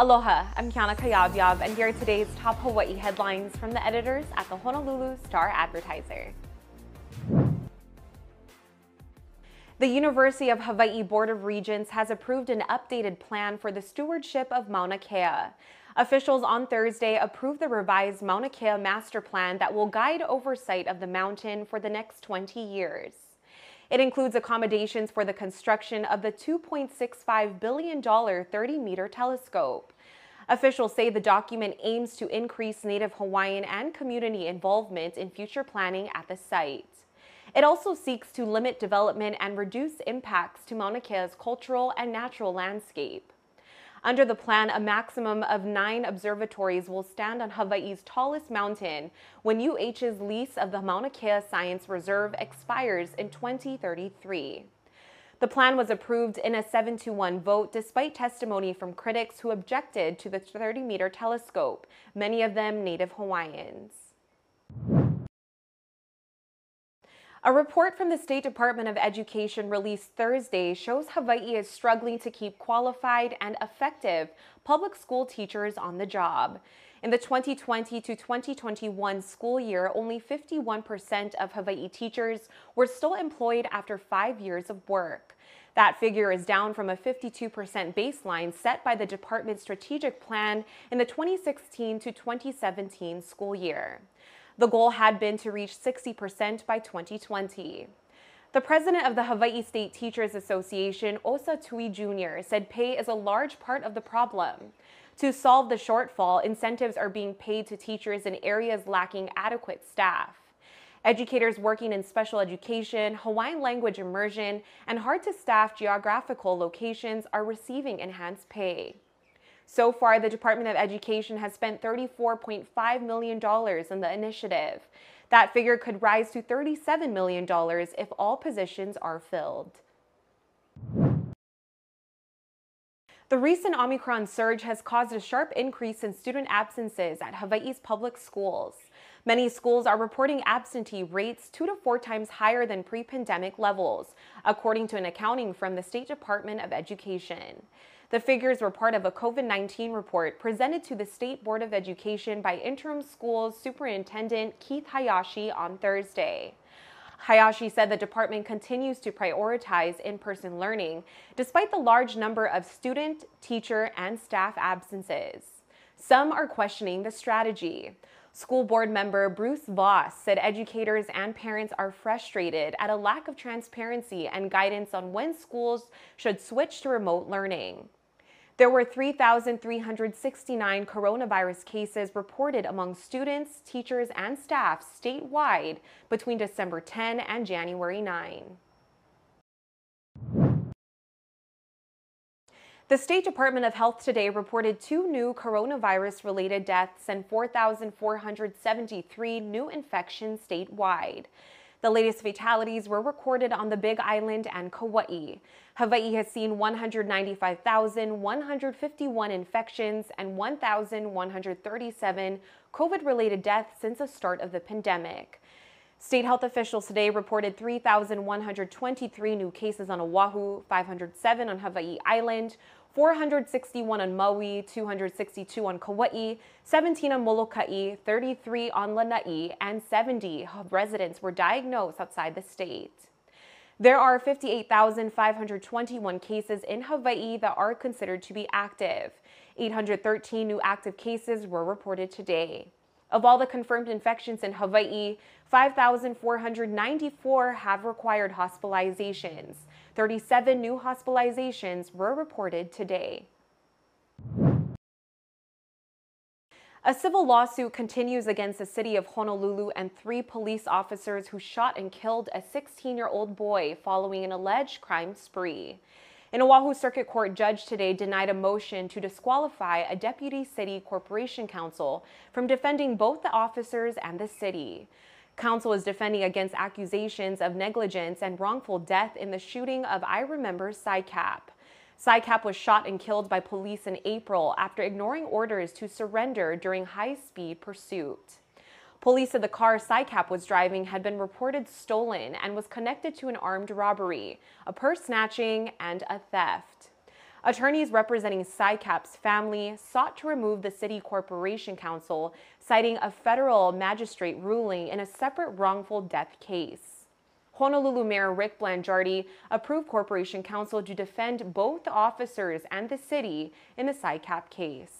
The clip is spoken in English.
Aloha, I'm Kiana Kayabyab, and here are today's top Hawaii headlines from the editors at the Honolulu Star Advertiser. The University of Hawaii Board of Regents has approved an updated plan for the stewardship of Mauna Kea. Officials on Thursday approved the revised Mauna Kea master plan that will guide oversight of the mountain for the next 20 years. It includes accommodations for the construction of the $2.65 billion 30 meter telescope. Officials say the document aims to increase Native Hawaiian and community involvement in future planning at the site. It also seeks to limit development and reduce impacts to Mauna Kea's cultural and natural landscape. Under the plan, a maximum of nine observatories will stand on Hawaii's tallest mountain when UH's lease of the Mauna Kea Science Reserve expires in 2033. The plan was approved in a 7 to 1 vote despite testimony from critics who objected to the 30 meter telescope, many of them Native Hawaiians. A report from the State Department of Education released Thursday shows Hawaii is struggling to keep qualified and effective public school teachers on the job. In the 2020 to 2021 school year, only 51% of Hawaii teachers were still employed after five years of work. That figure is down from a 52% baseline set by the department's strategic plan in the 2016 to 2017 school year. The goal had been to reach 60% by 2020. The president of the Hawaii State Teachers Association, Osa Tui Jr., said pay is a large part of the problem. To solve the shortfall, incentives are being paid to teachers in areas lacking adequate staff. Educators working in special education, Hawaiian language immersion, and hard to staff geographical locations are receiving enhanced pay. So far, the Department of Education has spent $34.5 million in the initiative. That figure could rise to $37 million if all positions are filled. The recent Omicron surge has caused a sharp increase in student absences at Hawaii's public schools. Many schools are reporting absentee rates two to four times higher than pre pandemic levels, according to an accounting from the State Department of Education. The figures were part of a COVID 19 report presented to the State Board of Education by Interim Schools Superintendent Keith Hayashi on Thursday. Hayashi said the department continues to prioritize in person learning despite the large number of student, teacher, and staff absences. Some are questioning the strategy. School board member Bruce Voss said educators and parents are frustrated at a lack of transparency and guidance on when schools should switch to remote learning. There were 3,369 coronavirus cases reported among students, teachers, and staff statewide between December 10 and January 9. The State Department of Health today reported two new coronavirus related deaths and 4,473 new infections statewide. The latest fatalities were recorded on the Big Island and Kauai. Hawaii has seen 195,151 infections and 1,137 COVID related deaths since the start of the pandemic. State health officials today reported 3,123 new cases on Oahu, 507 on Hawaii Island, 461 on Maui, 262 on Kauai, 17 on Molokai, 33 on Lanai, and 70 residents were diagnosed outside the state. There are 58,521 cases in Hawaii that are considered to be active. 813 new active cases were reported today. Of all the confirmed infections in Hawaii, 5,494 have required hospitalizations. 37 new hospitalizations were reported today. A civil lawsuit continues against the city of Honolulu and three police officers who shot and killed a 16 year old boy following an alleged crime spree. An Oahu Circuit Court judge today denied a motion to disqualify a deputy city corporation counsel from defending both the officers and the city. Counsel is defending against accusations of negligence and wrongful death in the shooting of I Remember SICAP. Sykap was shot and killed by police in April after ignoring orders to surrender during high speed pursuit. Police said the car Sykap was driving had been reported stolen and was connected to an armed robbery, a purse snatching, and a theft. Attorneys representing Sykap's family sought to remove the City Corporation Counsel, citing a federal magistrate ruling in a separate wrongful death case. Honolulu Mayor Rick Blangiardi approved Corporation Counsel to defend both officers and the city in the Sykap case.